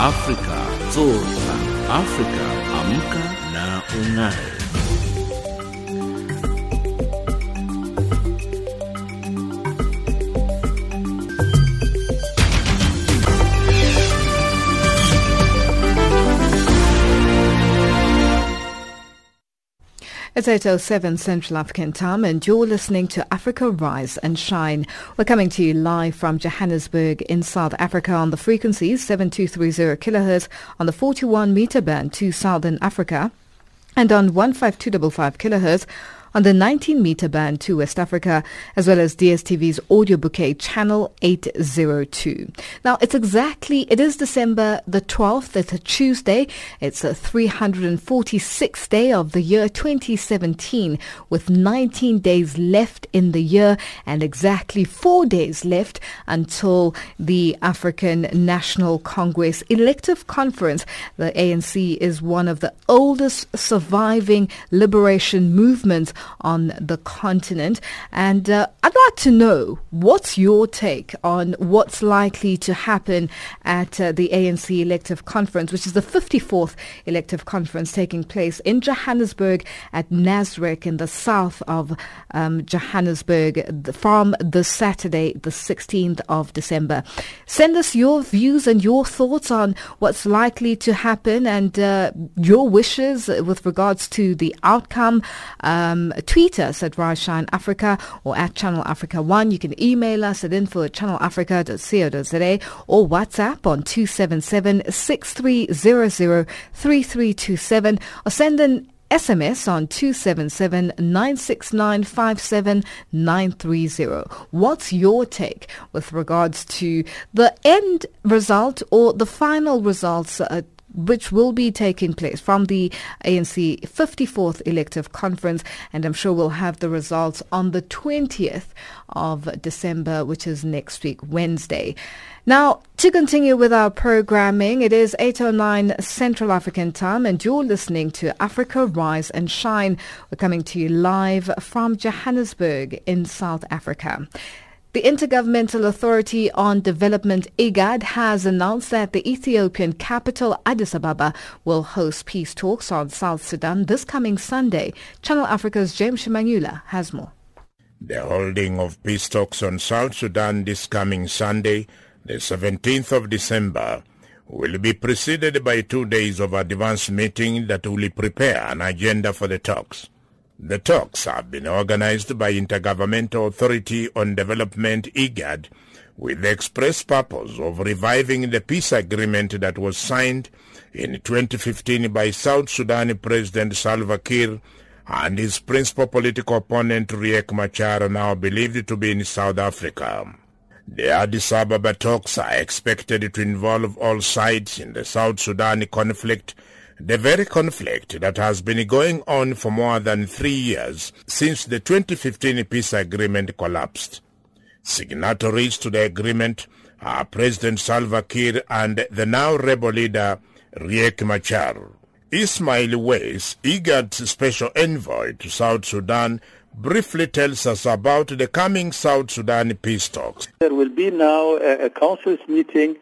Afrika Zorka. Afrika amka na ung'ae. It's 8.07 Central African Time and you're listening to Africa Rise and Shine. We're coming to you live from Johannesburg in South Africa on the frequencies 7230 kHz on the 41 meter band to Southern Africa and on 15255 kHz on the 19 meter band to West Africa, as well as DSTV's audio bouquet channel 802. Now, it's exactly, it is December the 12th. It's a Tuesday. It's a 346th day of the year 2017 with 19 days left in the year and exactly four days left until the African National Congress elective conference. The ANC is one of the oldest surviving liberation movements on the continent. And uh, I'd like to know what's your take on what's likely to happen at uh, the ANC elective conference, which is the 54th elective conference taking place in Johannesburg at Nasrec in the south of um, Johannesburg from the Saturday, the 16th of December. Send us your views and your thoughts on what's likely to happen and uh, your wishes with regards to the outcome. Um, tweet us at Rise Shine Africa or at Channel Africa 1. You can email us at info at channelafrica.co.za or WhatsApp on 277 6300 3327 or send an SMS on 277-969-57930. What's your take with regards to the end result or the final results uh, which will be taking place from the ANC 54th elective conference and I'm sure we'll have the results on the 20th of December which is next week Wednesday. Now, to continue with our programming, it is 8.09 Central African time and you're listening to Africa Rise and Shine. We're coming to you live from Johannesburg in South Africa. The Intergovernmental Authority on Development IGAD has announced that the Ethiopian capital Addis Ababa will host peace talks on South Sudan this coming Sunday. Channel Africa's James Shimanyula has more. The holding of peace talks on South Sudan this coming Sunday, the 17th of December, will be preceded by two days of advance meeting that will prepare an agenda for the talks. The talks have been organized by Intergovernmental Authority on Development IGAD with the express purpose of reviving the peace agreement that was signed in 2015 by South Sudan President Salva Kiir and his principal political opponent Riek Machar now believed to be in South Africa. The Addis Ababa talks are expected to involve all sides in the South Sudan conflict the very conflict that has been going on for more than three years since the 2015 peace agreement collapsed. Signatories to the agreement are President Salva Kiir and the now rebel leader Riek Machar. Ismail Wais, IGAD's special envoy to South Sudan, briefly tells us about the coming South Sudan peace talks. There will be now a, a council's meeting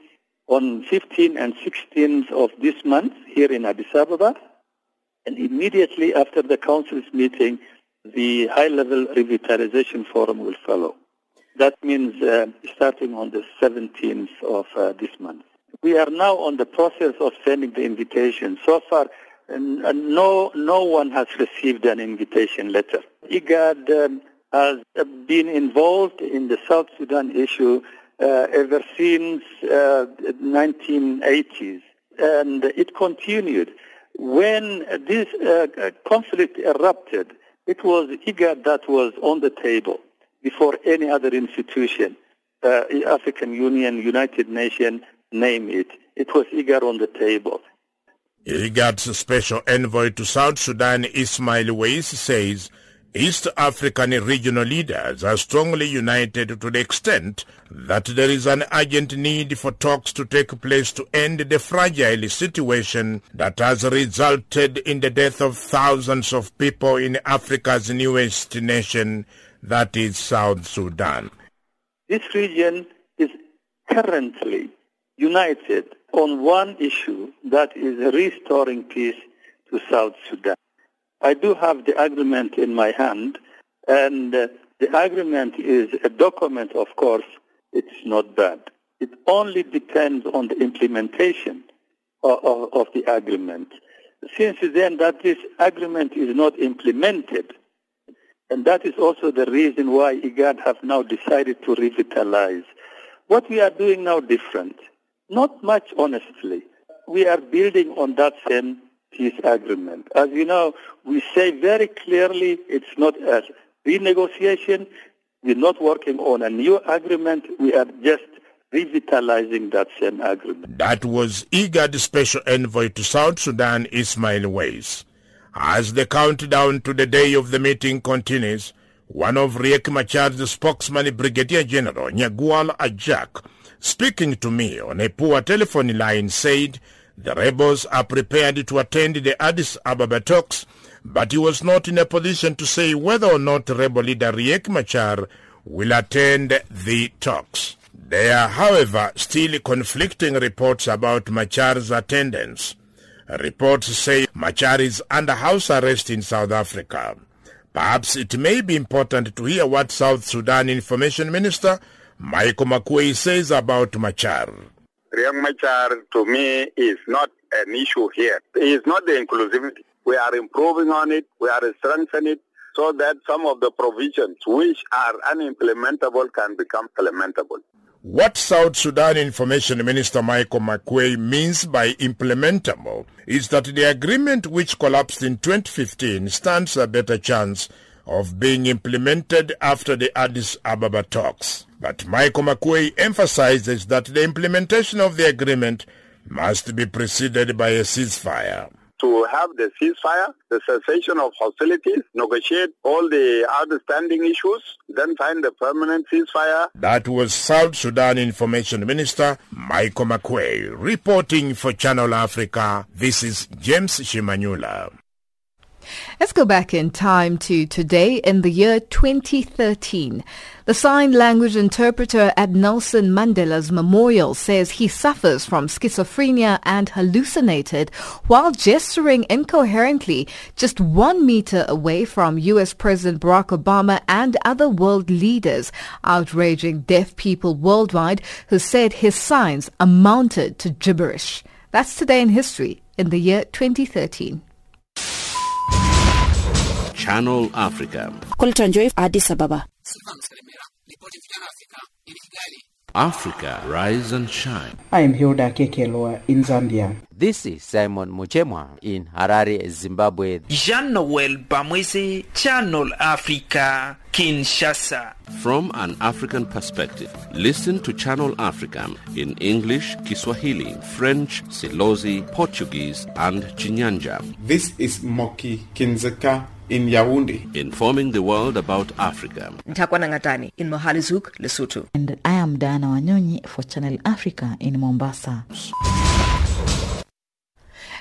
on 15 and 16th of this month here in Addis Ababa. And immediately after the council's meeting, the high-level revitalization forum will follow. That means uh, starting on the 17th of uh, this month. We are now on the process of sending the invitation. So far, uh, no, no one has received an invitation letter. IGAD um, has been involved in the South Sudan issue uh, ever since uh, 1980s, and it continued. When this uh, conflict erupted, it was IGAD that was on the table before any other institution, uh, African Union, United Nations, name it. It was IGAD on the table. IGAD's special envoy to South Sudan, Ismail Wais, says East African regional leaders are strongly united to the extent that there is an urgent need for talks to take place to end the fragile situation that has resulted in the death of thousands of people in Africa's newest nation, that is South Sudan. This region is currently united on one issue, that is restoring peace to South Sudan. I do have the agreement in my hand, and uh, the agreement is a document, of course, it's not bad. It only depends on the implementation of, of, of the agreement. Since then that this agreement is not implemented, and that is also the reason why IGAD have now decided to revitalize. What we are doing now different. Not much, honestly. We are building on that same peace agreement. As you know, we say very clearly it's not a renegotiation. We're not working on a new agreement. We are just revitalizing that same agreement. That was IGAD Special Envoy to South Sudan, Ismail Wais. As the countdown to the day of the meeting continues, one of Riek Machar's spokesman, Brigadier General Nyagual Ajak, speaking to me on a poor telephone line, said the rebels are prepared to attend the Addis Ababa talks, but he was not in a position to say whether or not rebel leader Riek Machar will attend the talks. There are, however, still conflicting reports about Machar's attendance. Reports say Machar is under house arrest in South Africa. Perhaps it may be important to hear what South Sudan Information Minister Michael Makuei says about Machar. Riek Machar, to me, is not an issue here. It is not the inclusivity. We are improving on it. We are strengthening it so that some of the provisions which are unimplementable can become implementable. What South Sudan Information Minister Michael Makuei means by implementable is that the agreement which collapsed in 2015 stands a better chance of being implemented after the Addis Ababa talks. But Michael Makuei emphasizes that the implementation of the agreement must be preceded by a ceasefire to have the ceasefire, the cessation of hostilities, negotiate all the outstanding issues, then find a permanent ceasefire. That was South Sudan Information Minister Michael Makuei reporting for Channel Africa. This is James Shimanyula. Let's go back in time to today in the year 2013. The sign language interpreter at Nelson Mandela's memorial says he suffers from schizophrenia and hallucinated while gesturing incoherently just one meter away from U.S. President Barack Obama and other world leaders, outraging deaf people worldwide who said his signs amounted to gibberish. That's today in history in the year 2013. Channel Africa. Colton Joy, Addis Ababa. Africa, rise and shine. I am Hilda Kekelwa in Zambia. This is Simon Muchemwa in Harare, Zimbabwe. Jean-Noel Bamweze, Channel Africa, Kinshasa. From an African perspective, listen to Channel Africa in English, Kiswahili, French, Silozi, Portuguese, and Chinyanja. This is Moki Kinzeka in Yaoundé. Informing the world about Africa. Ntakwana Ngatani in Mohale's Hoek, Lesotho. And I am Diana Wanyonyi for Channel Africa in Mombasa.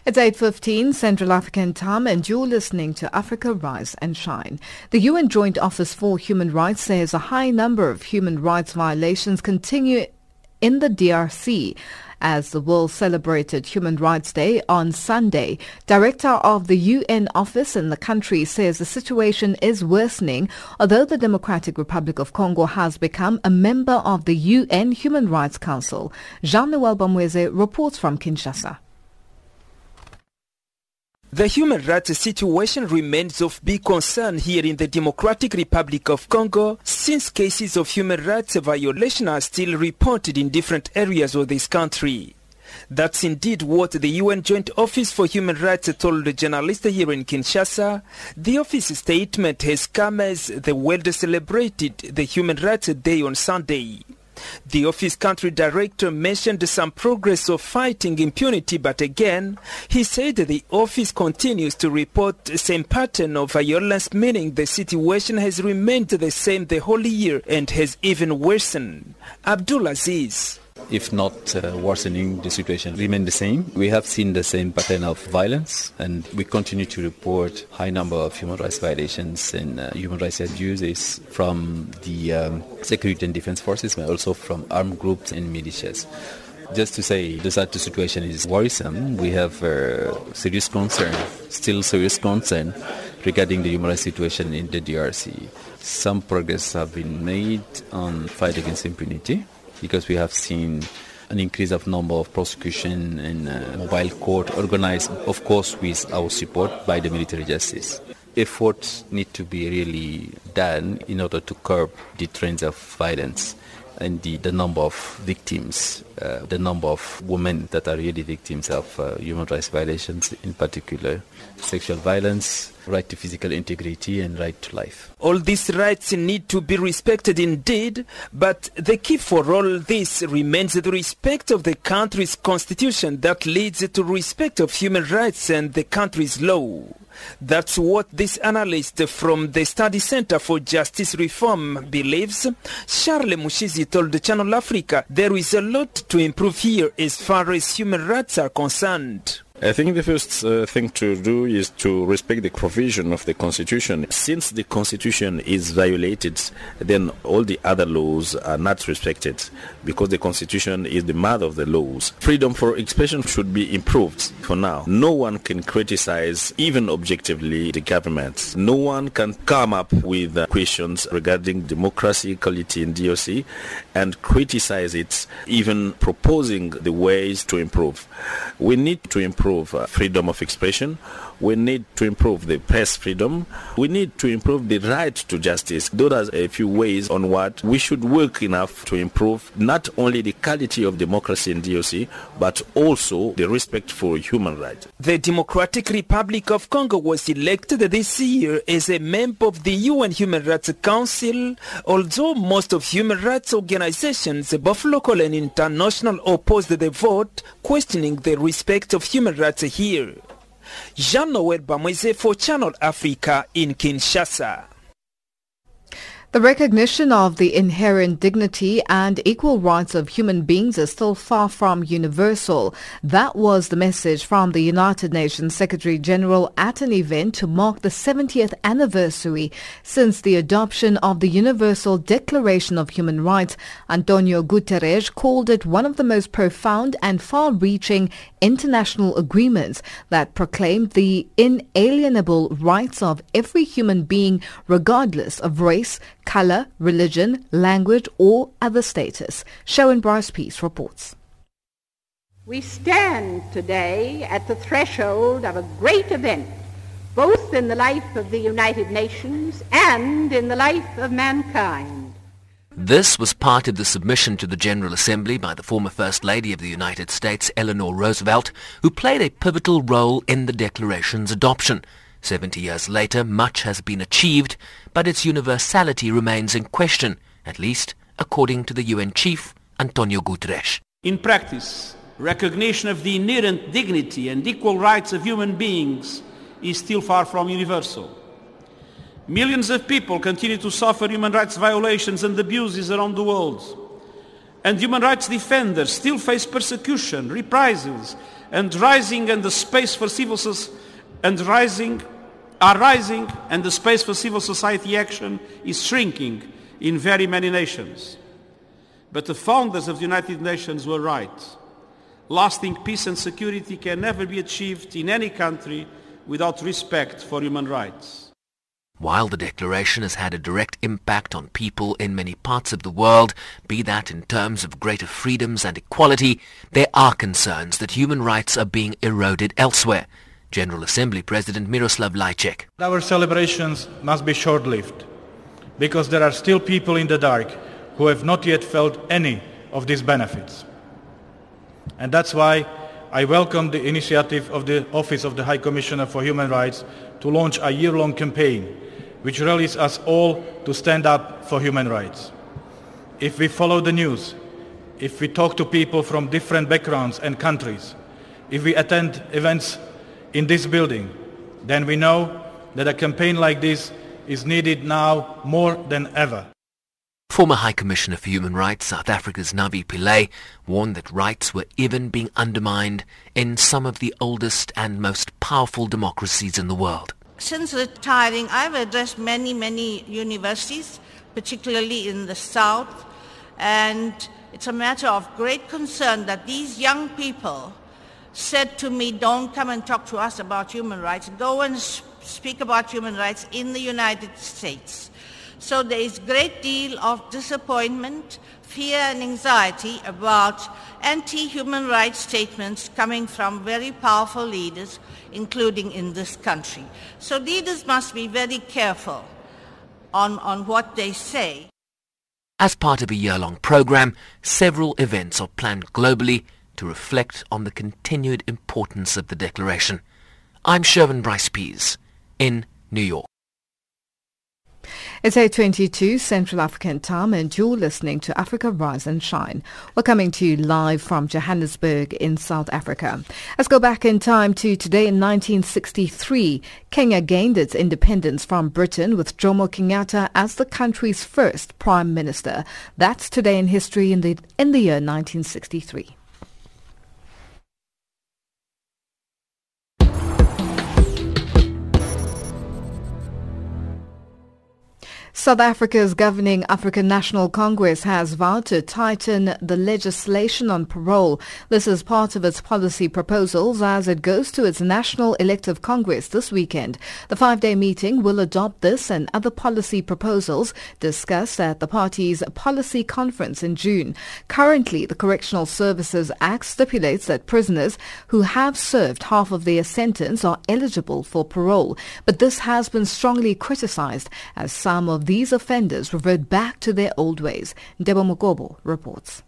It's 8.15 Central African time and you're listening to Africa Rise and Shine. The UN Joint Office for Human Rights says a high number of human rights violations continue in the DRC. As the world celebrated Human Rights Day on Sunday, Director of the UN office in the country says the situation is worsening, although the Democratic Republic of Congo has become a member of the UN Human Rights Council. Jean-Noel Bamweze reports from Kinshasa. The human rights situation remains of big concern here in the Democratic Republic of Congo since cases of human rights violation are still reported in different areas of this country. That's indeed what the UN Joint Office for Human Rights told the journalist here in Kinshasa. The office statement has come as the world celebrated the Human Rights Day on Sunday. The office country director mentioned some progress of fighting impunity, but again, he said the office continues to report the same pattern of violence, meaning the situation has remained the same the whole year and has even worsened. Abdul Aziz. If not uh, worsening, the situation remain the same. We have seen the same pattern of violence, and we continue to report high number of human rights violations and uh, human rights abuses from the um, security and defense forces, but also from armed groups and militias. Just to say the Zatu situation is worrisome, we have uh, serious concern, still serious concern regarding the human rights situation in the DRC. Some progress have been made on fight against impunity because we have seen an increase of number of prosecution and uh, mobile court organized, of course, with our support by the military justice. Efforts need to be really done in order to curb the trends of violence and the, the number of victims, uh, the number of women that are really victims of uh, human rights violations, in particular sexual violence, right to physical integrity, and right to life. All these rights need to be respected indeed, but the key for all this remains the respect of the country's constitution that leads to respect of human rights and the country's law. That's what this analyst from the Study Center for Justice Reform believes. Charles Mushizi told Channel Africa there is a lot to improve here as far as human rights are concerned. I think the first uh, thing to do is to respect the provision of the Constitution. Since the Constitution is violated, then all the other laws are not respected because the Constitution is the mother of the laws. Freedom for expression should be improved for now. No one can criticize, even objectively, the government. No one can come up with uh, questions regarding democracy, equality in DRC and criticize it, even proposing the ways to improve. We need to improve improve uh, freedom of expression. We need to improve the press freedom. We need to improve the right to justice. Those are a few ways on what we should work enough to improve not only the quality of democracy in DRC, but also the respect for human rights. The Democratic Republic of Congo was elected this year as a member of the UN Human Rights Council, although most of human rights organizations, both local and international, opposed the vote, questioning the respect of human rights here. Jean-Noel Bamweze for Channel Africa in Kinshasa. The recognition of the inherent dignity and equal rights of human beings is still far from universal. That was the message from the United Nations Secretary General at an event to mark the 70th anniversary since the adoption of the Universal Declaration of Human Rights. Antonio Guterres called it one of the most profound and far-reaching international agreements that proclaimed the inalienable rights of every human being regardless of race, color, religion, language, or other status. Sherwin Bryce Pease reports. We stand today at the threshold of a great event, both in the life of the United Nations and in the life of mankind. This was part of the submission to the General Assembly by the former First Lady of the United States, Eleanor Roosevelt, who played a pivotal role in the Declaration's adoption. Seventy years later, much has been achieved, but its universality remains in question, at least according to the UN chief, Antonio Guterres. In practice, recognition of the inherent dignity and equal rights of human beings is still far from universal. Millions of people continue to suffer human rights violations and abuses around the world. And human rights defenders still face persecution, reprisals, and rising and the space for civil society and rising are rising and the space for civil society action is shrinking in very many nations. But the founders of the United Nations were right. Lasting peace and security can never be achieved in any country without respect for human rights. While the declaration has had a direct impact on people in many parts of the world, be that in terms of greater freedoms and equality, there are concerns that human rights are being eroded elsewhere. General Assembly President Miroslav Lajčák. Our celebrations must be short-lived because there are still people in the dark who have not yet felt any of these benefits. And that's why I welcome the initiative of the Office of the High Commissioner for Human Rights to launch a year-long campaign which rallies us all to stand up for human rights. If we follow the news, if we talk to people from different backgrounds and countries, if we attend events in this building, then we know that a campaign like this is needed now more than ever. Former High Commissioner for Human Rights, South Africa's Navi Pillay, warned that rights were even being undermined in some of the oldest and most powerful democracies in the world. Since retiring, I've addressed many, many universities, particularly in the South, and it's a matter of great concern that these young people said to me, don't come and talk to us about human rights. Go and speak about human rights in the United States. So there is a great deal of disappointment, fear and anxiety about anti-human rights statements coming from very powerful leaders, including in this country. So leaders must be very careful on, on what they say. As part of a year-long program, several events are planned globally to reflect on the continued importance of the Declaration. I'm Sherwin Bryce Pease in New York. It's 8.22 Central African time and you're listening to Africa Rise and Shine. We're coming to you live from Johannesburg in South Africa. Let's go back in time to today in 1963. Kenya gained its independence from Britain with Jomo Kenyatta as the country's first prime minister. That's today in history in the, in the year 1963. South Africa's governing African National Congress has vowed to tighten the legislation on parole. This is part of its policy proposals as it goes to its National Elective Congress this weekend. The five-day meeting will adopt this and other policy proposals discussed at the party's policy conference in June. Currently, the Correctional Services Act stipulates that prisoners who have served half of their sentence are eligible for parole, but this has been strongly criticized as some of these offenders revert back to their old ways. Debo Mugobo reports.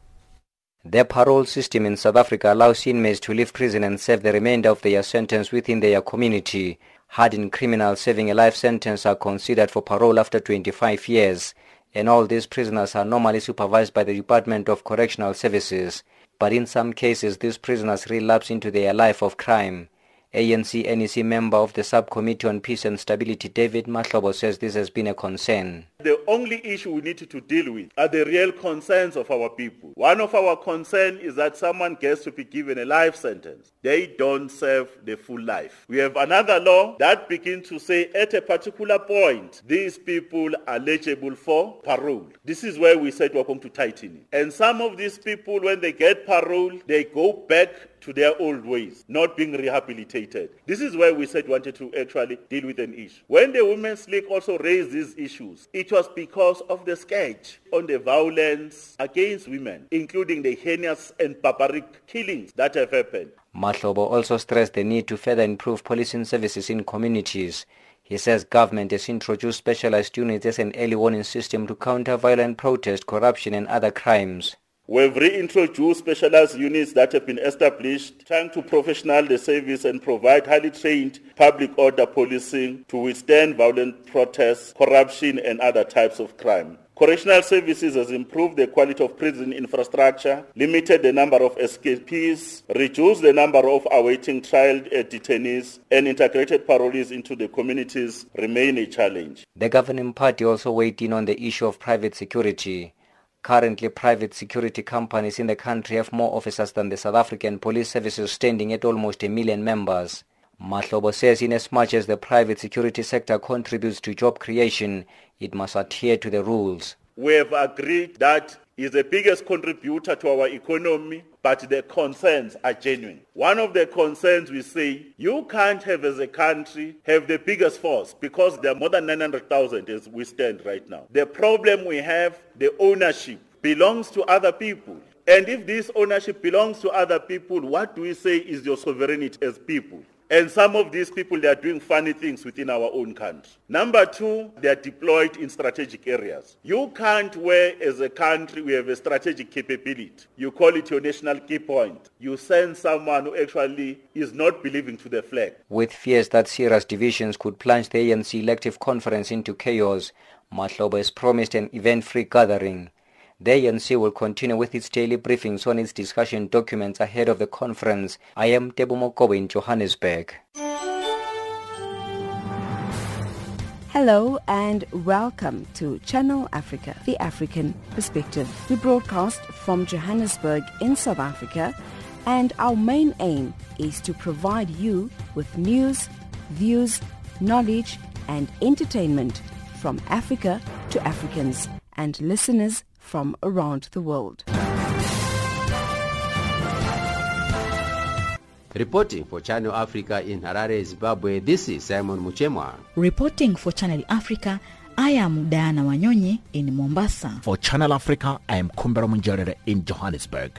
The parole system in South Africa allows inmates to leave prison and serve the remainder of their sentence within their community. Hardened criminals serving a life sentence are considered for parole after 25 years, and all these prisoners are normally supervised by the Department of Correctional Services. But in some cases, these prisoners relapse into their life of crime. ANC NEC member of the Subcommittee on Peace and Stability, David Mahlobo, says this has been a concern. The only issue we need to deal with are the real concerns of our people. One of our concerns is that someone gets to be given a life sentence. They don't serve the full life. We have another law that begins to say at a particular point, these people are eligible for parole. This is where we said we're going to tighten it. And some of these people, when they get parole, they go back to their old ways, not being rehabilitated. This is where we said we wanted to actually deal with an issue. When the Women's League also raised these issues, it was because of the sketch on the violence against women, including the heinous and barbaric killings that have happened. Mahlobo also stressed the need to further improve policing services in communities. He says government has introduced specialized units as an early warning system to counter violent protest, corruption and other crimes. We've reintroduced specialized units that have been established, trying to professionalize the service and provide highly trained public order policing to withstand violent protests, corruption and other types of crime. Correctional Services has improved the quality of prison infrastructure, limited the number of escapees, reduced the number of awaiting trial uh, detainees, and integrated parolees into the communities remain a challenge. The governing party also weighed in on the issue of private security. Currently, private security companies in the country have more officers than the South African police services standing at almost a million members. Mahlobo says in as much as the private security sector contributes to job creation, it must adhere to the rules. We have agreed that is the biggest contributor to our economy, but the concerns are genuine. One of the concerns we say, you can't have as a country have the biggest force because there are more than 900,000 as we stand right now. The problem we have, the ownership belongs to other people. And if this ownership belongs to other people, what do we say is your sovereignty as people? And some of these people, they are doing funny things within our own country. Number two, they are deployed in strategic areas. You can't, where as a country we have a strategic capability, you call it your national key point. You send someone who actually is not believing to the flag. With fears that serious divisions could plunge the ANC elective conference into chaos, Mahlobo has promised an event-free gathering. The ANC will continue with its daily briefings on its discussion documents ahead of the conference. I am Tebu Mokobo in Johannesburg. Hello and welcome to Channel Africa, the African perspective. We broadcast from Johannesburg in South Africa and our main aim is to provide you with news, views, knowledge and entertainment from Africa to Africans and listeners from around the world. Reporting for Channel Africa in Harare, Zimbabwe, this is Simon Muchemwa. Reporting for Channel Africa, I am Diana Wanyonyi in Mombasa. For Channel Africa, I am Kumbero Munjerere in Johannesburg.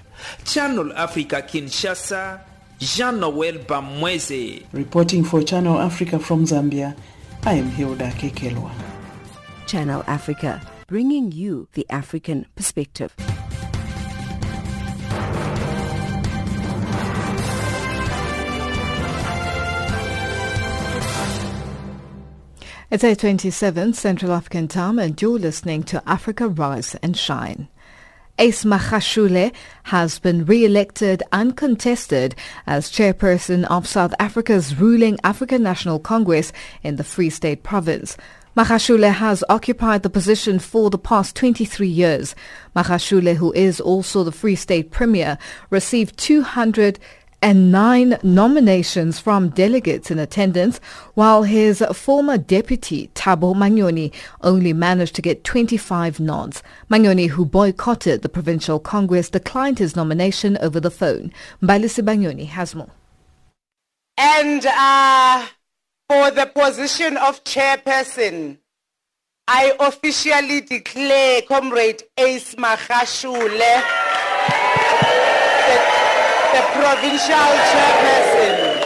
Channel Africa, Kinshasa, Jean Noel Bamweze. Reporting for Channel Africa from Zambia, I am Hilda Kekelwa. Channel Africa, bringing you the African perspective. It's 8.27 Central African time and you're listening to Africa Rise and Shine. Ace Magashule has been re-elected uncontested as chairperson of South Africa's ruling African National Congress in the Free State province. Magashule has occupied the position for the past 23 years. Magashule, who is also the Free State Premier, received 200 and nine nominations from delegates in attendance, while his former deputy, Thabo Manyoni, only managed to get 25 nods. Manyoni, who boycotted the provincial congress, declined his nomination over the phone. Mbali Sibanyoni has more. And uh, for the position of chairperson, I officially declare Comrade Ace Magashule the provincial chairperson.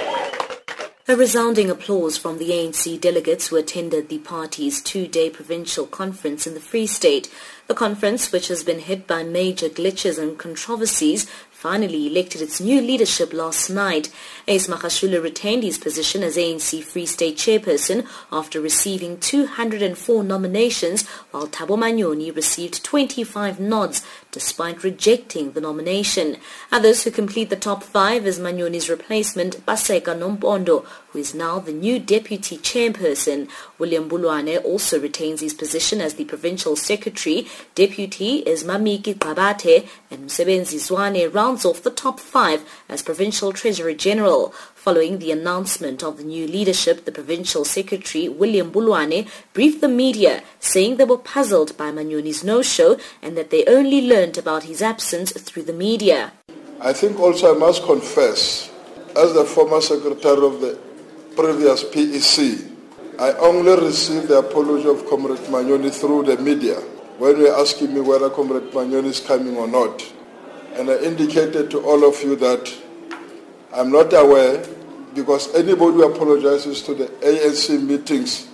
A resounding applause from the ANC delegates who attended the party's two-day provincial conference in the Free State. The conference, which has been hit by major glitches and controversies, finally elected its new leadership last night. Ace Magashule retained his position as ANC Free State chairperson after receiving 204 nominations, while Thabo Manyoni received 25 nods despite rejecting the nomination. Others who complete the top five is Manyoni's replacement, Paseka Nompondo, who is now the new deputy chairperson. William Bulwane also retains his position as the provincial secretary. Deputy is Mamiki Qabate and Msebenzi Zwane rounds off the top five as provincial treasurer general. Following the announcement of the new leadership, the provincial secretary, William Bulwane, briefed the media, saying they were puzzled by Manyoni's no-show and that they only learned about his absence through the media. I think also I must confess, as the former secretary of the previous PEC, I only received the apology of Comrade Manyoni through the media when were asking me whether Comrade Manyoni is coming or not. And I indicated to all of you that I'm not aware because anybody who apologizes to the ANC meetings,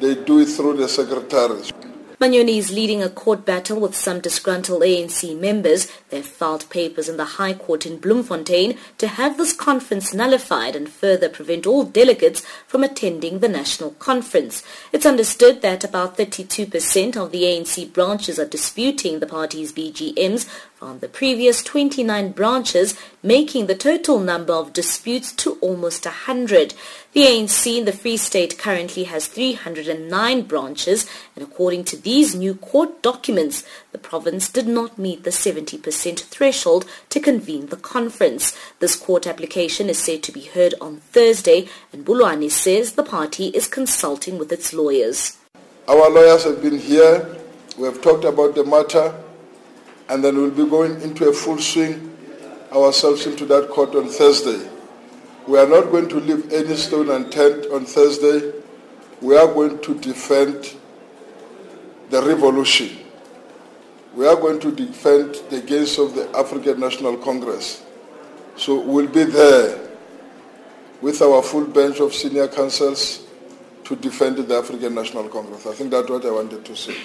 they do it through the secretaries. Manyoni is leading a court battle with some disgruntled ANC members. They've filed papers in the High Court in Bloemfontein to have this conference nullified and further prevent all delegates from attending the national conference. It's understood that about 32% of the ANC branches are disputing the party's BGMs from the previous 29 branches, making the total number of disputes to almost 100. The ANC in the Free State currently has 309 branches, and according to these new court documents, the province did not meet the 70% threshold to convene the conference. This court application is said to be heard on Thursday, and Bulwane says the party is consulting with its lawyers. Our lawyers have been here. We have talked about the matter and then we'll be going into a full swing ourselves into that court on Thursday. We are not going to leave any stone unturned on Thursday. We are going to defend the revolution. We are going to defend the gains of the African National Congress. So we'll be there with our full bench of senior counsels to defend the African National Congress. I think that's what I wanted to say.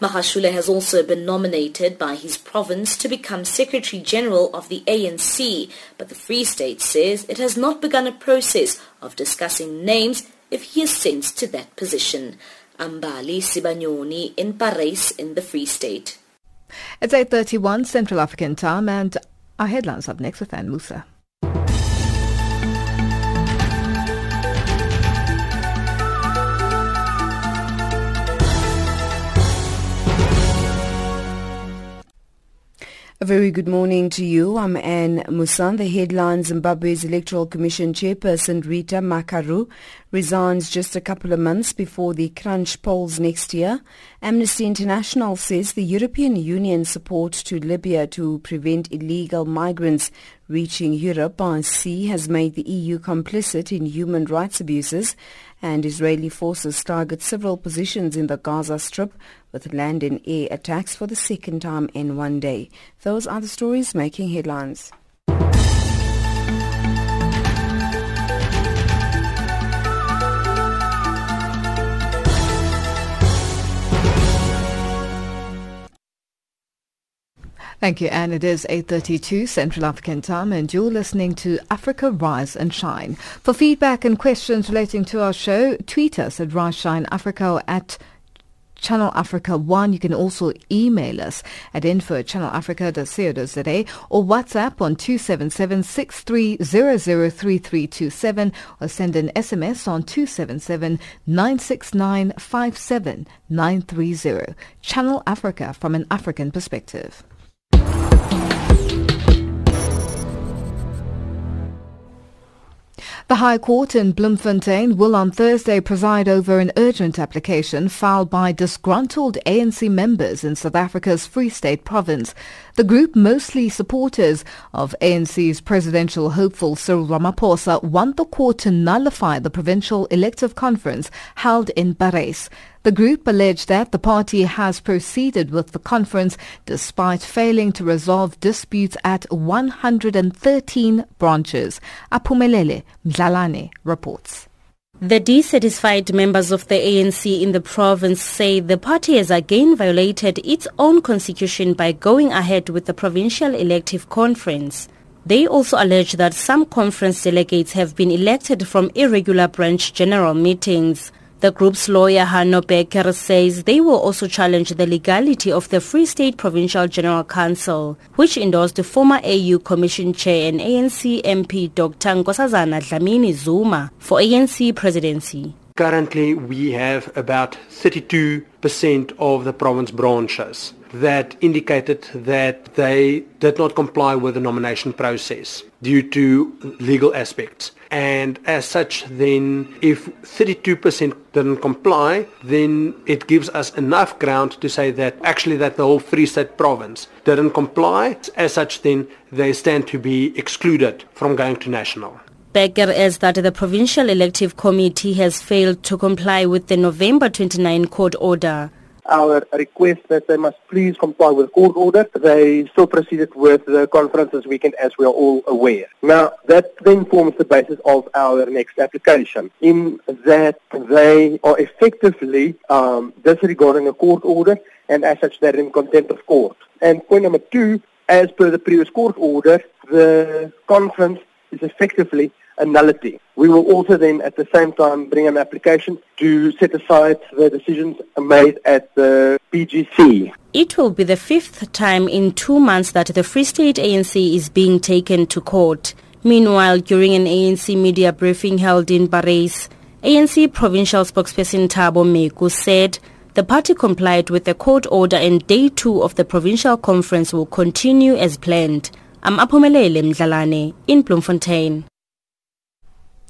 Magashule has also been nominated by his province to become Secretary General of the ANC, but the Free State says it has not begun a process of discussing names if he ascends to that position. Mbali Sibanyoni in Parys in the Free State. It's 8.31 Central African time and our headlines up next with Anne Musa. A very good morning to you. I'm Anne Musan. The headline Zimbabwe's Electoral Commission chairperson Rita Makarau resigns just a couple of months before the crunch polls next year. Amnesty International says the European Union's support to Libya to prevent illegal migrants Reaching Europe by sea has made the EU complicit in human rights abuses and Israeli forces target several positions in the Gaza Strip with land and air attacks for the second time in one day. Those are the stories making headlines. Thank you, and it is 8.32 Central African Time, and you're listening to Africa Rise and Shine. For feedback and questions relating to our show, tweet us at Rise Shine Africa or at Channel Africa 1. You can also email us at info at channelafrica.co.za or WhatsApp on 277 or send an SMS on 277 Channel Africa from an African perspective. The High Court in Bloemfontein will on Thursday preside over an urgent application filed by disgruntled ANC members in South Africa's Free State province. The group, mostly supporters of ANC's presidential hopeful Cyril Ramaphosa, want the court to nullify the provincial elective conference held in Parys. The group alleged that the party has proceeded with the conference despite failing to resolve disputes at 113 branches. Aphumelele Mdlalane reports. The dissatisfied members of the ANC in the province say the party has again violated its own constitution by going ahead with the provincial elective conference. They also allege that some conference delegates have been elected from irregular branch general meetings. The group's lawyer Hanno Becker says they will also challenge the legality of the Free State Provincial General Council, which endorsed the former AU Commission Chair and ANC MP Dr. Nkosazana Dlamini Zuma for ANC presidency. Currently, we have about 32% of the province branches that indicated that they did not comply with the nomination process due to legal aspects. And as such, then if 32% didn't comply, then it gives us enough ground to say that actually that the whole Free State province didn't comply. As such, then they stand to be excluded from going to national. Becker adds that the Provincial Elective Committee has failed to comply with the November 29 court order our request that they must please comply with court order. They still proceeded with the conference this weekend as we are all aware. Now, that then forms the basis of our next application in that they are effectively um, disregarding a court order and as such they're in contempt of court. And point number two, as per the previous court order, the conference is effectively a nullity. We will also then at the same time bring an application to set aside the decisions made at the PGC. It will be the fifth time in two months that the Free State ANC is being taken to court. Meanwhile, during an ANC media briefing held in Parys, ANC provincial spokesperson Thabo Meku said the party complied with the court order and day two of the provincial conference will continue as planned. I'm Mdlalane in Bloemfontein.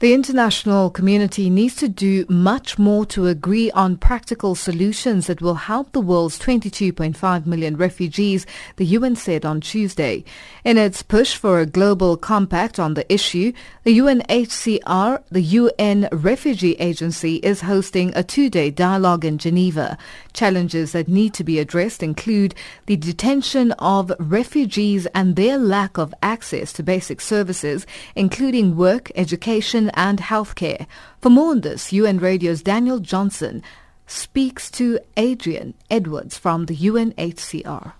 The international community needs to do much more to agree on practical solutions that will help the world's 22.5 million refugees, the UN said on Tuesday. In its push for a global compact on the issue, the UNHCR, the UN Refugee Agency, is hosting a two-day dialogue in Geneva. Challenges that need to be addressed include the detention of refugees and their lack of access to basic services, including work, education and healthcare. For more on this, UN Radio's Daniel Johnson speaks to Adrian Edwards from the UNHCR.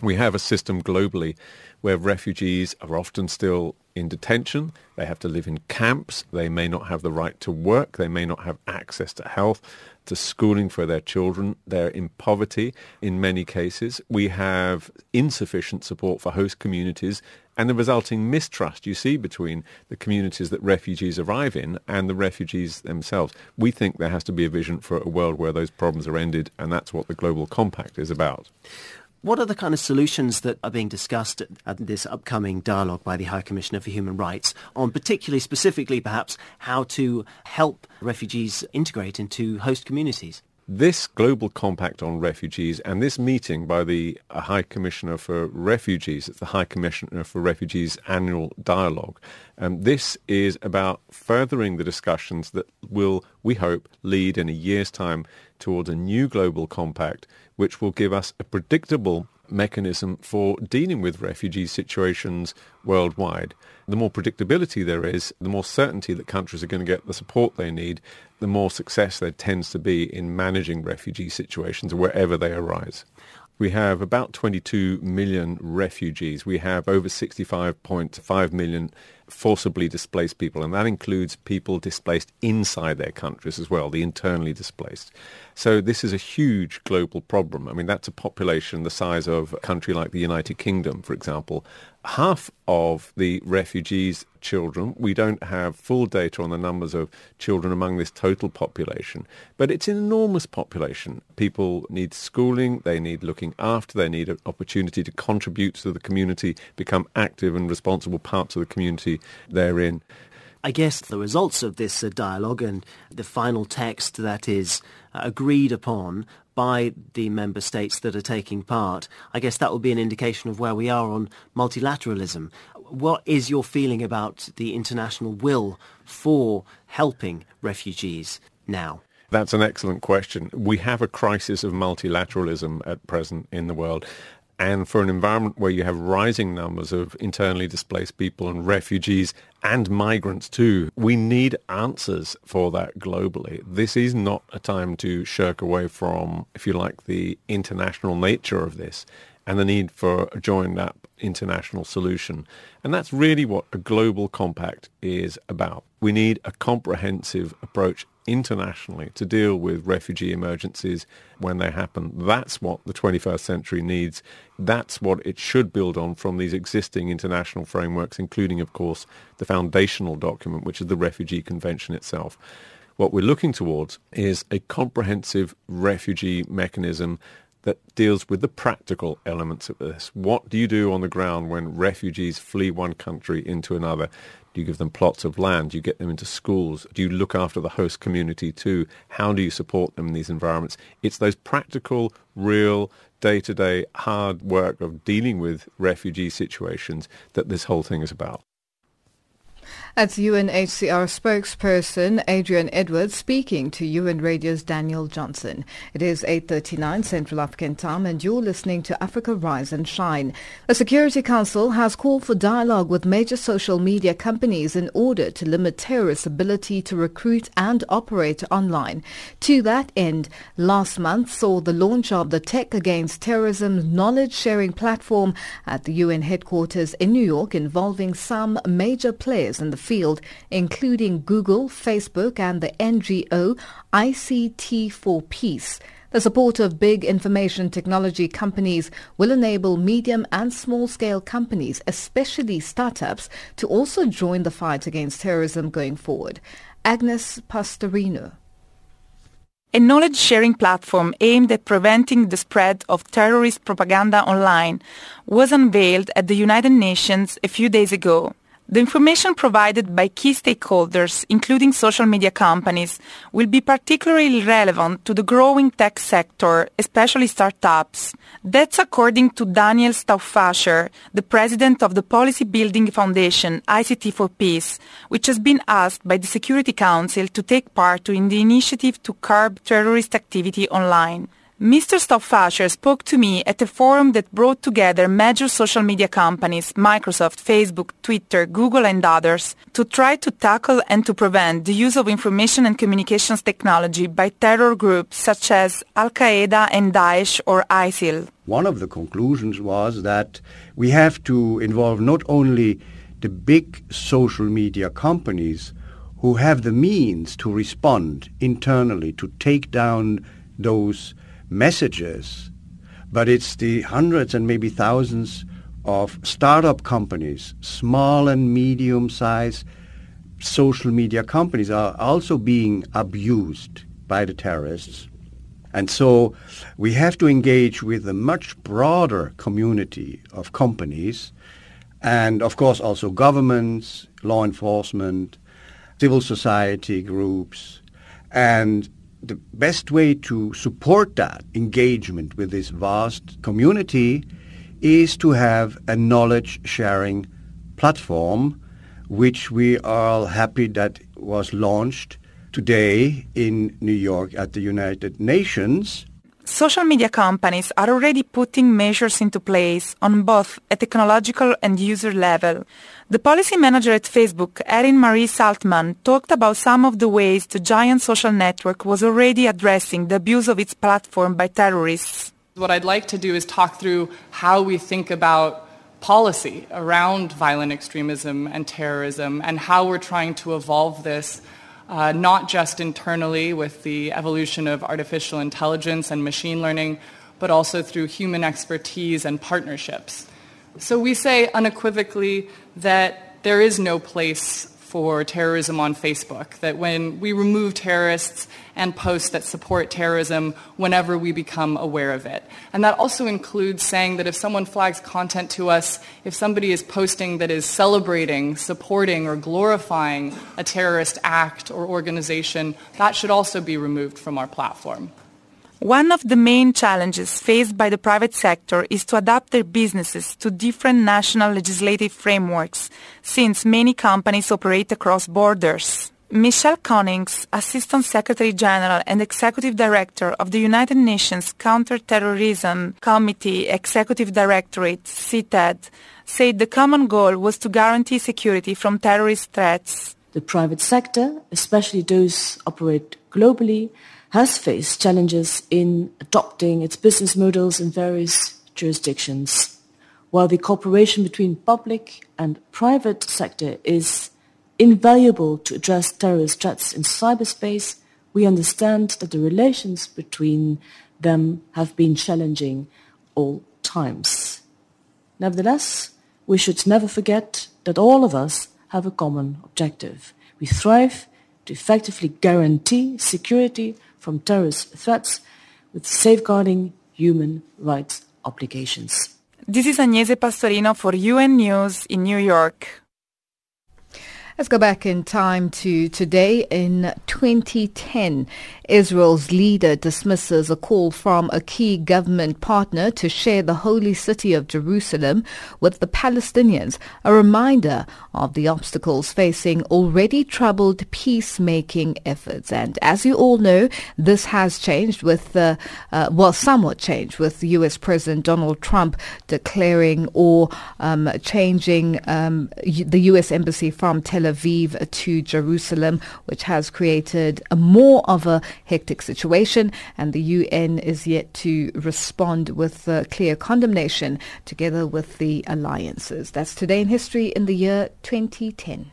We have a system globally where refugees are often still in detention. They have to live in camps. They may not have the right to work. They may not have access to health, to schooling for their children. They're in poverty in many cases. We have insufficient support for host communities and the resulting mistrust you see between the communities that refugees arrive in and the refugees themselves. We think there has to be a vision for a world where those problems are ended, and that's what the Global Compact is about. What are the kind of solutions that are being discussed at this upcoming dialogue by the High Commissioner for Human Rights on particularly, specifically perhaps, how to help refugees integrate into host communities? This global compact on refugees and this meeting by the uh, High Commissioner for Refugees, the High Commissioner for Refugees annual dialogue, um, this is about furthering the discussions that will, we hope, lead in a year's time towards a new global compact which will give us a predictable mechanism for dealing with refugee situations worldwide. The more predictability there is, the more certainty that countries are going to get the support they need, the more success there tends to be in managing refugee situations wherever they arise. We have about 22 million refugees. We have over 65.5 million forcibly displaced people, and that includes people displaced inside their countries as well, the internally displaced. So this is a huge global problem. I mean, that's a population the size of a country like the United Kingdom, for example. Half of the refugees' children, we don't have full data on the numbers of children among this total population, but it's an enormous population. People need schooling, they need looking after, they need an opportunity to contribute to the community, become active and responsible parts of the community they're in. I guess the results of this uh, dialogue and the final text that is uh, agreed upon by the member states that are taking part, I guess that will be an indication of where we are on multilateralism. What is your feeling about the international will for helping refugees now? That's an excellent question. We have a crisis of multilateralism at present in the world. And for an environment where you have rising numbers of internally displaced people and refugees and migrants too, we need answers for that globally. This is not a time to shirk away from, if you like, the international nature of this and the need for a joined up international solution. And that's really what a global compact is about. We need a comprehensive approach internationally to deal with refugee emergencies when they happen. That's what the 21st century needs. That's what it should build on from these existing international frameworks, including, of course, the foundational document, which is the Refugee Convention itself. What we're looking towards is a comprehensive refugee mechanism that deals with the practical elements of this. What do you do on the ground when refugees flee one country into another? Do you give them plots of land? Do you get them into schools? Do you look after the host community too? How do you support them in these environments? It's those practical, real, day-to-day hard work of dealing with refugee situations that this whole thing is about. That's UNHCR spokesperson Adrian Edwards speaking to UN Radio's Daniel Johnson. It is 8.39 Central African time and you're listening to Africa Rise and Shine. The Security Council has called for dialogue with major social media companies in order to limit terrorists' ability to recruit and operate online. To that end, last month saw the launch of the Tech Against Terrorism knowledge sharing platform at the UN headquarters in New York involving some major players in the field, including Google, Facebook and the NGO ICT for Peace. The support of big information technology companies will enable medium and small-scale companies, especially startups, to also join the fight against terrorism going forward. Agnes Pastorino. A knowledge-sharing platform aimed at preventing the spread of terrorist propaganda online was unveiled at the United Nations a few days ago. The information provided by key stakeholders, including social media companies, will be particularly relevant to the growing tech sector, especially startups. That's according to Daniel Stauffacher, the president of the Policy Building Foundation, ICT for Peace, which has been asked by the Security Council to take part in the initiative to curb terrorist activity online. Mr. Stauffacher spoke to me at a forum that brought together major social media companies, Microsoft, Facebook, Twitter, Google and others, to try to tackle and to prevent the use of information and communications technology by terror groups such as Al-Qaeda and Daesh or ISIL. One of the conclusions was that we have to involve not only the big social media companies who have the means to respond internally to take down those messages, but it's the hundreds and maybe thousands of startup companies, small and medium-sized social media companies are also being abused by the terrorists. And so we have to engage with a much broader community of companies and of course also governments, law enforcement, civil society groups, and the best way to support that engagement with this vast community is to have a knowledge sharing platform which we are all happy that was launched today in New York at the United Nations. Social media companies are already putting measures into place on both a technological and user level. The policy manager at Facebook, Erin Marie Saltman, talked about some of the ways the giant social network was already addressing the abuse of its platform by terrorists. What I'd like to do is talk through how we think about policy around violent extremism and terrorism and how we're trying to evolve this uh, not just internally with the evolution of artificial intelligence and machine learning, but also through human expertise and partnerships. So we say unequivocally that there is no place for terrorism on Facebook, that when we remove terrorists and posts that support terrorism whenever we become aware of it. And that also includes saying that if someone flags content to us, if somebody is posting that is celebrating, supporting, or glorifying a terrorist act or organization, that should also be removed from our platform. One of the main challenges faced by the private sector is to adapt their businesses to different national legislative frameworks, since many companies operate across borders. Michelle Coninsx, Assistant Secretary General and Executive Director of the United Nations Counter-Terrorism Committee Executive Directorate, CTED, said the common goal was to guarantee security from terrorist threats. The private sector, especially those operate globally, has faced challenges in adopting its business models in various jurisdictions. While the cooperation between public and private sector is invaluable to address terrorist threats in cyberspace, we understand that the relations between them have been challenging all times. Nevertheless, we should never forget that all of us have a common objective. We thrive to effectively guarantee security from terrorist threats with safeguarding human rights obligations. This is Agnese Pastorino for UN News in New York. Let's go back in time to today in 2010. Israel's leader dismisses a call from a key government partner to share the holy city of Jerusalem with the Palestinians, a reminder of the obstacles facing already troubled peacemaking efforts. And as you all know, this has changed with, uh, uh, well, somewhat changed with U.S. President Donald Trump declaring or um, changing um, the U.S. embassy from Tel Aviv to Jerusalem, which has created a more of a hectic situation. And the UN is yet to respond with clear condemnation together with the alliances. That's today in history in the year 2010.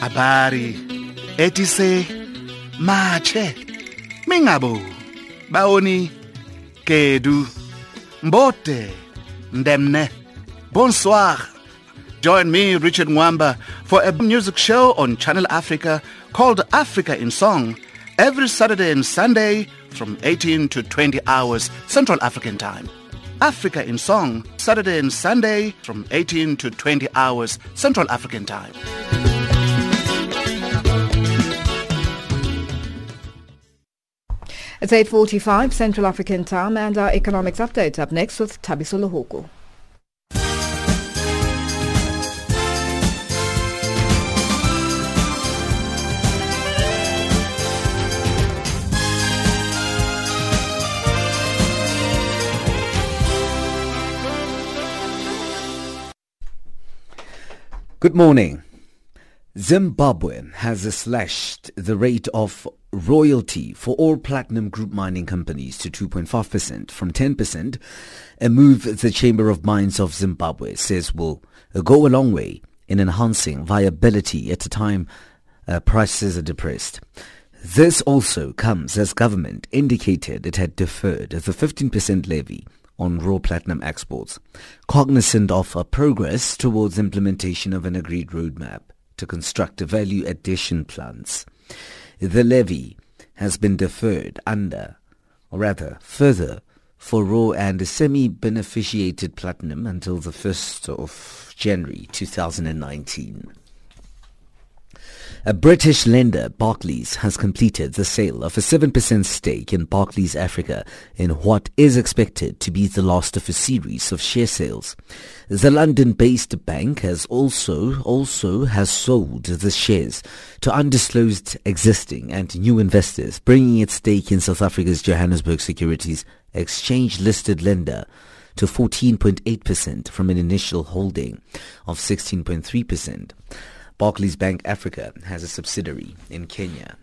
Habari etise mache mingabo baoni kedu mbote ndemne bonsoir Join me, Richard Mwamba, for a music show on Channel Africa called Africa in Song every Saturday and Sunday from 18 to 20 hours Central African Time. Africa in Song, Saturday and Sunday from 18 to 20 hours Central African Time. It's 8.45 Central African Time and our economics update up next with Tabiso Lohoko. Good morning. Zimbabwe has slashed the rate of royalty for all platinum group mining companies to 2.5% from 10%, a move the Chamber of Mines of Zimbabwe says will go a long way in enhancing viability at a time uh, prices are depressed. This also comes as government indicated it had deferred the 15% levy on raw platinum exports, cognizant of a progress towards implementation of an agreed roadmap to construct value addition plans. The levy has been deferred under, or rather further, for raw and semi-beneficiated platinum until the 1st of January 2019. A British lender, Barclays, has completed the sale of a 7% stake in Barclays Africa in what is expected to be the last of a series of share sales. The London-based bank has also also has sold the shares to undisclosed existing and new investors, bringing its stake in South Africa's Johannesburg Securities Exchange-listed lender to 14.8% from an initial holding of 16.3%. Barclays Bank Africa has a subsidiary in Kenya.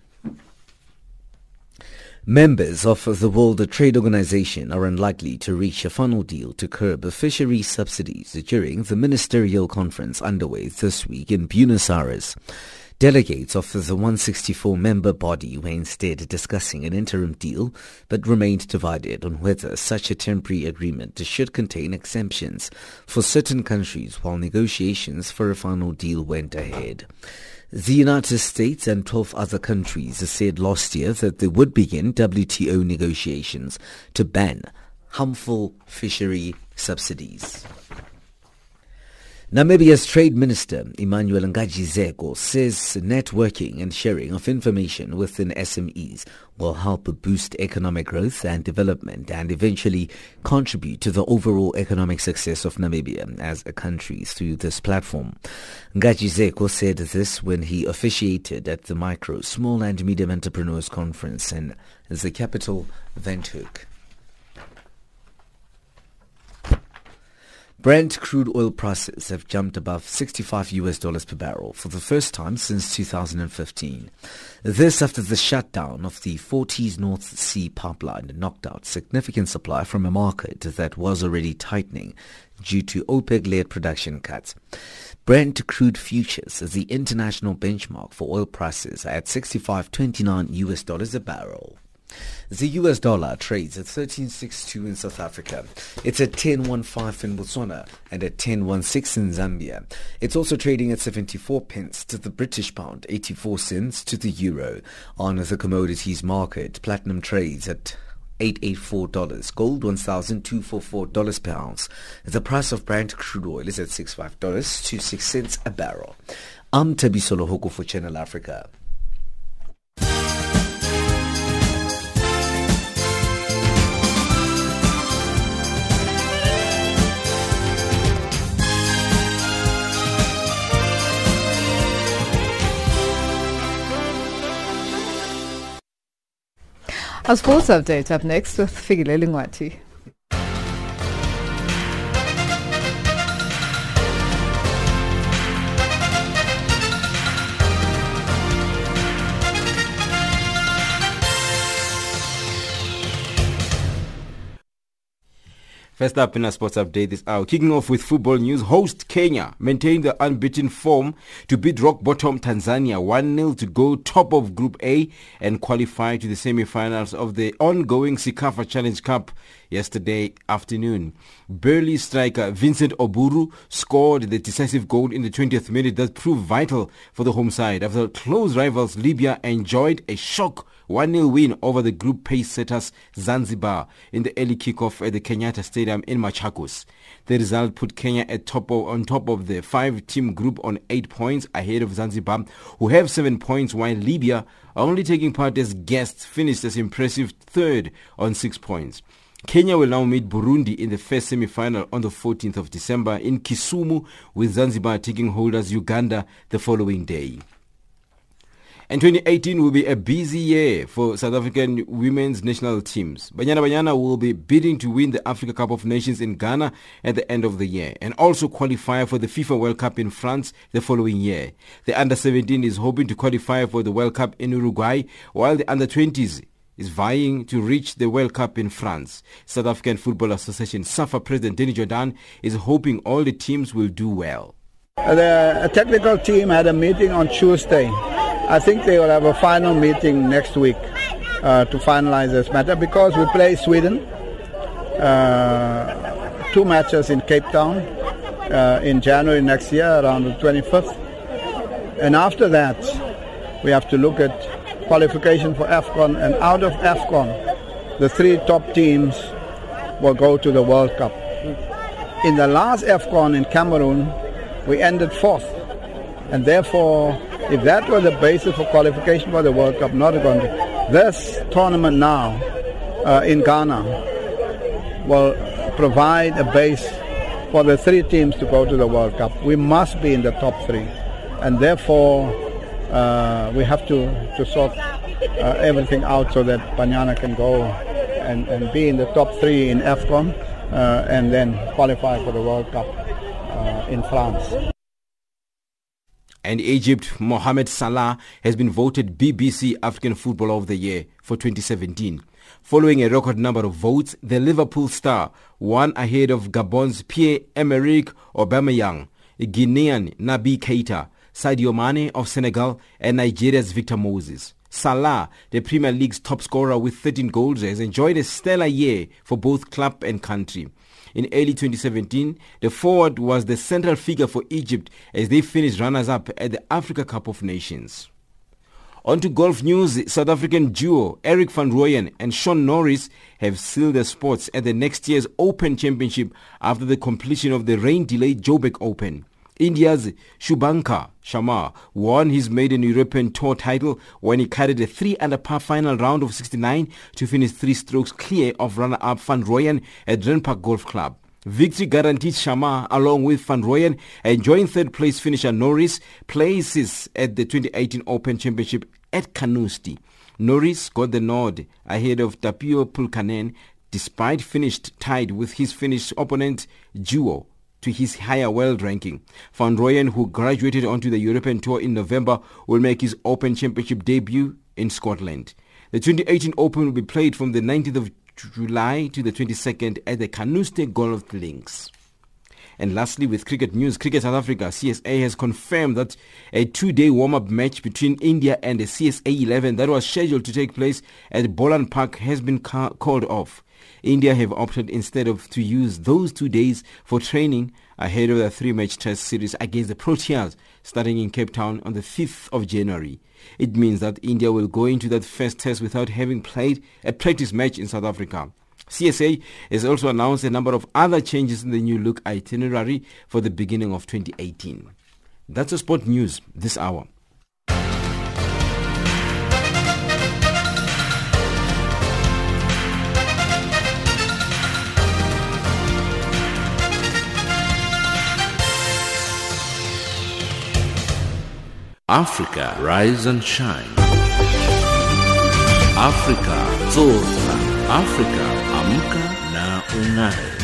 Members of the World Trade Organization are unlikely to reach a final deal to curb fishery subsidies during the ministerial conference underway this week in Buenos Aires. Delegates of the 164-member body were instead discussing an interim deal, but remained divided on whether such a temporary agreement should contain exemptions for certain countries while negotiations for a final deal went ahead. The United States and 12 other countries said last year that they would begin WTO negotiations to ban harmful fishery subsidies. Namibia's Trade Minister Emmanuel Ngadzhi says networking and sharing of information within SMEs will help boost economic growth and development and eventually contribute to the overall economic success of Namibia as a country through this platform. Ngadzhi said this when he officiated at the Micro, Small and Medium Entrepreneurs Conference in the capital, Windhoek. Brent crude oil prices have jumped above 65 US dollars per barrel for the first time since 2015. This after the shutdown of the Forties North Sea pipeline knocked out significant supply from a market that was already tightening due to OPEC-led production cuts. Brent crude futures is the international benchmark for oil prices at 65.29 US dollars a barrel. The US dollar trades at 13.62 in South Africa. It's at 10.15 in Botswana and at 10.16 in Zambia. It's also trading at 74 pence to the British pound, 84 cents to the euro. On the commodities market, platinum trades at $884. Gold $1,244 per ounce. The price of Brent crude oil is at $65 to 6 cents a barrel. I'm Tabiso Lohoko for Channel Africa. Our sports update up next with Figile Lingwati. First up in our sports update this hour, kicking off with football news, host Kenya maintained the unbeaten form to beat rock bottom Tanzania 1-0 to go top of Group A and qualify to the semi-finals of the ongoing CECAFA Challenge Cup yesterday afternoon. Burley striker Vincent Oburu scored the decisive goal in the 20th minute that proved vital for the home side after close rivals Libya enjoyed a shock 1-0 win over the group pace setters Zanzibar in the early kickoff at the Kenyatta Stadium in Machakos. The result put Kenya at top of, on top of the five-team group on eight points ahead of Zanzibar, who have seven points, while Libya, only taking part as guests, finished as impressive third on six points. Kenya will now meet Burundi in the first semi-final on the 14th of December in Kisumu, with Zanzibar taking hold as Uganda the following day. And 2018 will be a busy year for South African women's national teams. Banyana Banyana will be bidding to win the Africa Cup of Nations in Ghana at the end of the year and also qualify for the FIFA World Cup in France the following year. The under-17 is hoping to qualify for the World Cup in Uruguay while the under-20s is vying to reach the World Cup in France. South African Football Association SAFA President Danny Jordaan is hoping all the teams will do well. The uh, technical team had a meeting on Tuesday I think they will have a final meeting next week uh, to finalize this matter because we play Sweden, uh, two matches in Cape Town uh, in January next year, around the 25th. And after that, we have to look at qualification for AFCON. And out of AFCON, the three top teams will go to the World Cup. In the last AFCON in Cameroon, we ended fourth. And therefore, if that was the basis for qualification for the World Cup, not a country, this tournament now uh, in Ghana will provide a base for the three teams to go to the World Cup. We must be in the top three. And therefore, uh, we have to, to sort uh, everything out so that Banyana can go and, and be in the top three in AFCON uh, and then qualify for the World Cup uh, in France. And Egypt, Mohamed Salah has been voted BBC African Footballer of the Year for 2017. Following a record number of votes, the Liverpool star won ahead of Gabon's Pierre-Emerick Aubameyang, Guinean Naby Keita, Sadio Mane of Senegal, and Nigeria's Victor Moses. Salah, the Premier League's top scorer with 13 goals, has enjoyed a stellar year for both club and country. In early 2017, the forward was the central figure for Egypt as they finished runners-up at the Africa Cup of Nations. On to golf news, South African duo Erik van Rooyen and Shaun Norris have sealed their spots at the next year's Open Championship after the completion of the rain-delayed Joburg Open. India's Shubhankar Sharma won his maiden European Tour title when he carried a 3 under par final round of 69 to finish three strokes clear of runner-up Van Rooyen at Randpark Golf Club. Victory guaranteed Sharma along with Van Rooyen joint third place finisher Norris places at the 2018 Open Championship at Carnoustie. Norris got the nod ahead of Tapio Pulkkinen despite finished tied with his Finnish opponent Juho to his higher world ranking. Van Rooyen, who graduated onto the European Tour in November, will make his Open Championship debut in Scotland. The 2018 Open will be played from the 19th of July to the 22nd at the Carnoustie Golf Links. And lastly, with cricket news, Cricket South Africa CSA has confirmed that a two-day warm-up match between India and the CSA 11 that was scheduled to take place at Boland Park has been ca- called off. India have opted instead of to use those two days for training ahead of the three-match test series against the Proteas starting in Cape Town on the 5th of January. It means that India will go into that first test without having played a practice match in South Africa. CSA has also announced a number of other changes in the new look itinerary for the beginning of 2018. That's the sport news this hour. Africa, rise and shine. Africa, zorka. Africa, amka na ungae.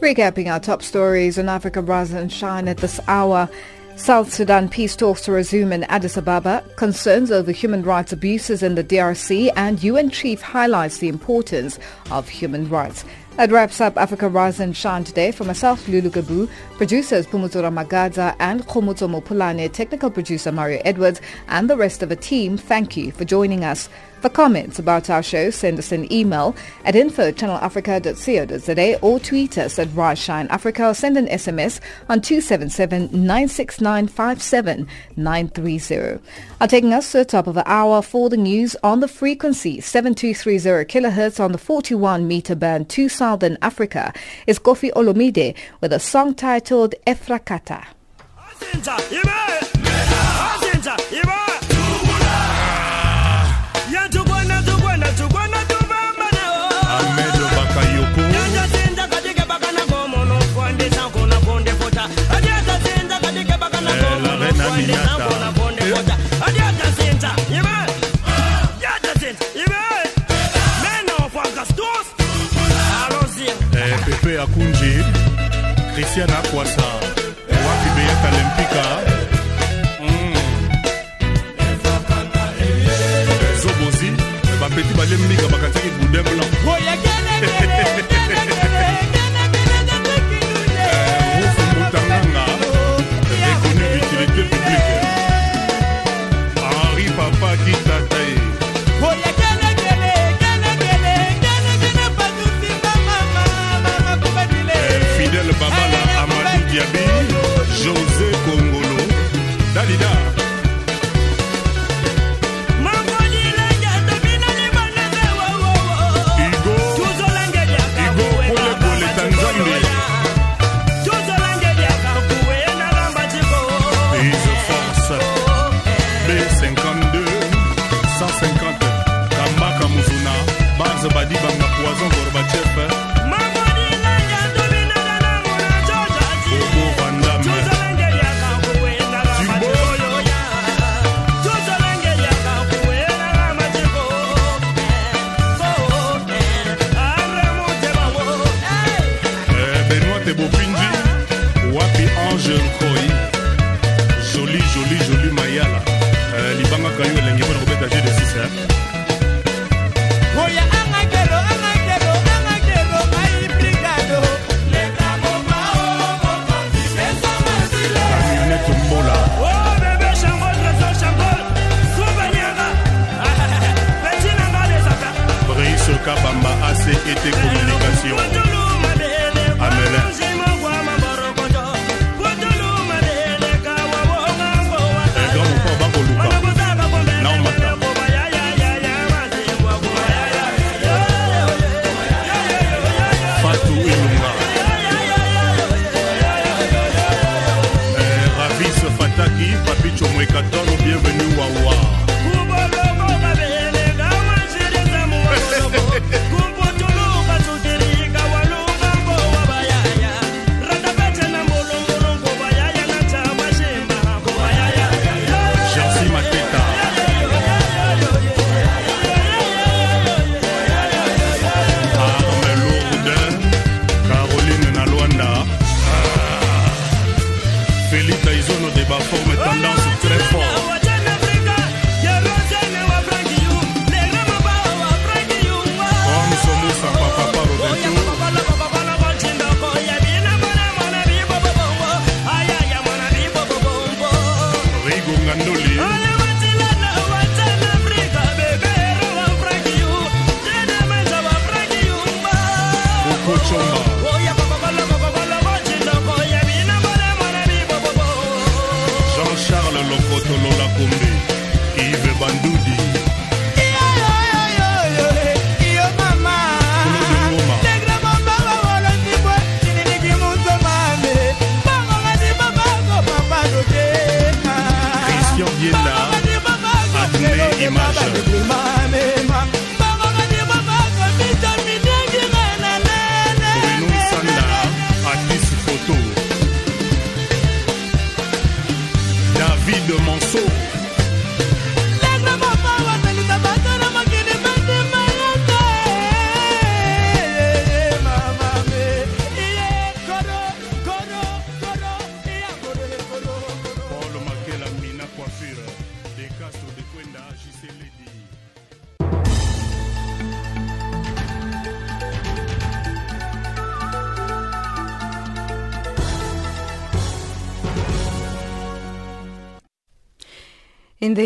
Recapping our top stories on Africa Rise and Shine at this hour. South Sudan peace talks to resume in Addis Ababa. Concerns over human rights abuses in the DRC and UN chief highlights the importance of human rights. That wraps up Africa Rise and Shine today. For myself, Lulu Gabu, producers Pumutura Magaza and Khomuto Mopulane, technical producer Mario Edwards, and the rest of the team, thank you for joining us. For comments about our show, send us an email at info.channelafrica.co.za or tweet us at Rise Shine Africa or send an SMS on 277-969-57930. Are taking us to the top of the hour for the news on the frequency 7230 kilohertz on the 41 meter band to Southern Africa is Koffi Olomide with a song titled Effrakata. Eh? Eh, pepe akunji christian akwasa. Eh, wapi beyaka lempika mm. bapeti balembika bakataki budemla rufumutanganga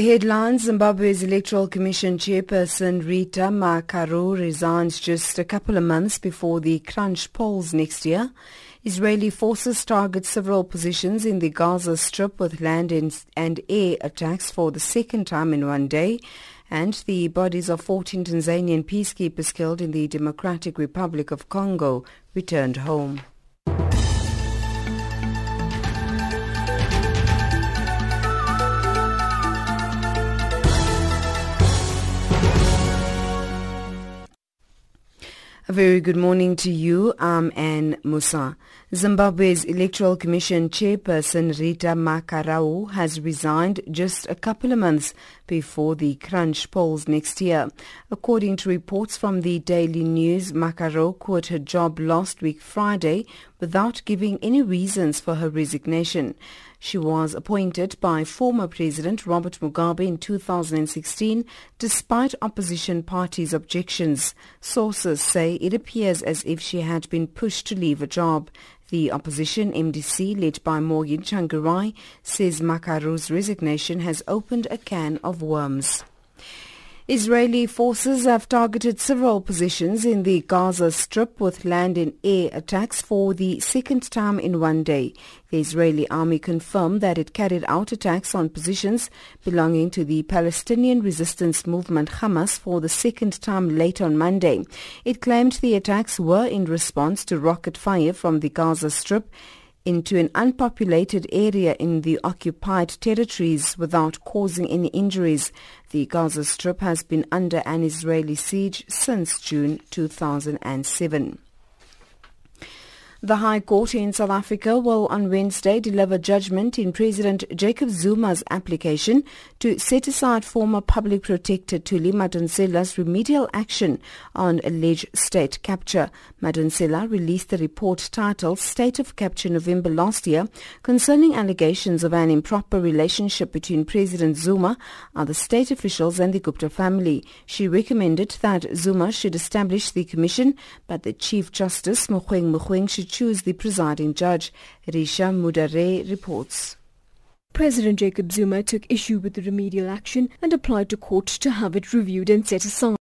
the headlines, Zimbabwe's Electoral Commission chairperson Rita Makarau resigns just a couple of months before the crunch polls next year. Israeli forces target several positions in the Gaza Strip with land and, and air attacks for the second time in one day. And the bodies of 14 Tanzanian peacekeepers killed in the Democratic Republic of Congo returned home. A very good morning to you. Um, I'm Anne Musa. Zimbabwe's Electoral Commission chairperson Rita Makarau has resigned just a couple of months before the crunch polls next year. According to reports from the Daily News, Makarau quit her job last week Friday without giving any reasons for her resignation. She was appointed by former President Robert Mugabe in 2016 despite opposition parties' objections. Sources say it appears as if she had been pushed to leave a job. The opposition MDC, led by Morgan Tsvangirai, says Makarau's resignation has opened a can of worms. Israeli forces have targeted several positions in the Gaza Strip with land and air attacks for the second time in one day. The Israeli army confirmed that it carried out attacks on positions belonging to the Palestinian resistance movement Hamas for the second time late on Monday. It claimed the attacks were in response to rocket fire from the Gaza Strip into an unpopulated area in the occupied territories without causing any injuries. The Gaza Strip has been under an Israeli siege since June 2007. The High Court in South Africa will on Wednesday deliver judgment in President Jacob Zuma's application to set aside former public protector Thuli Madonsela's remedial action on alleged state capture. Madonsela released a report titled State of Capture November last year concerning allegations of an improper relationship between President Zuma, other state officials and the Gupta family. She recommended that Zuma should establish the commission, but the Chief Justice Mogoeng Mogoeng should choose the presiding judge. Risha Mudare reports. President Jacob Zuma took issue with the remedial action and applied to court to have it reviewed and set aside.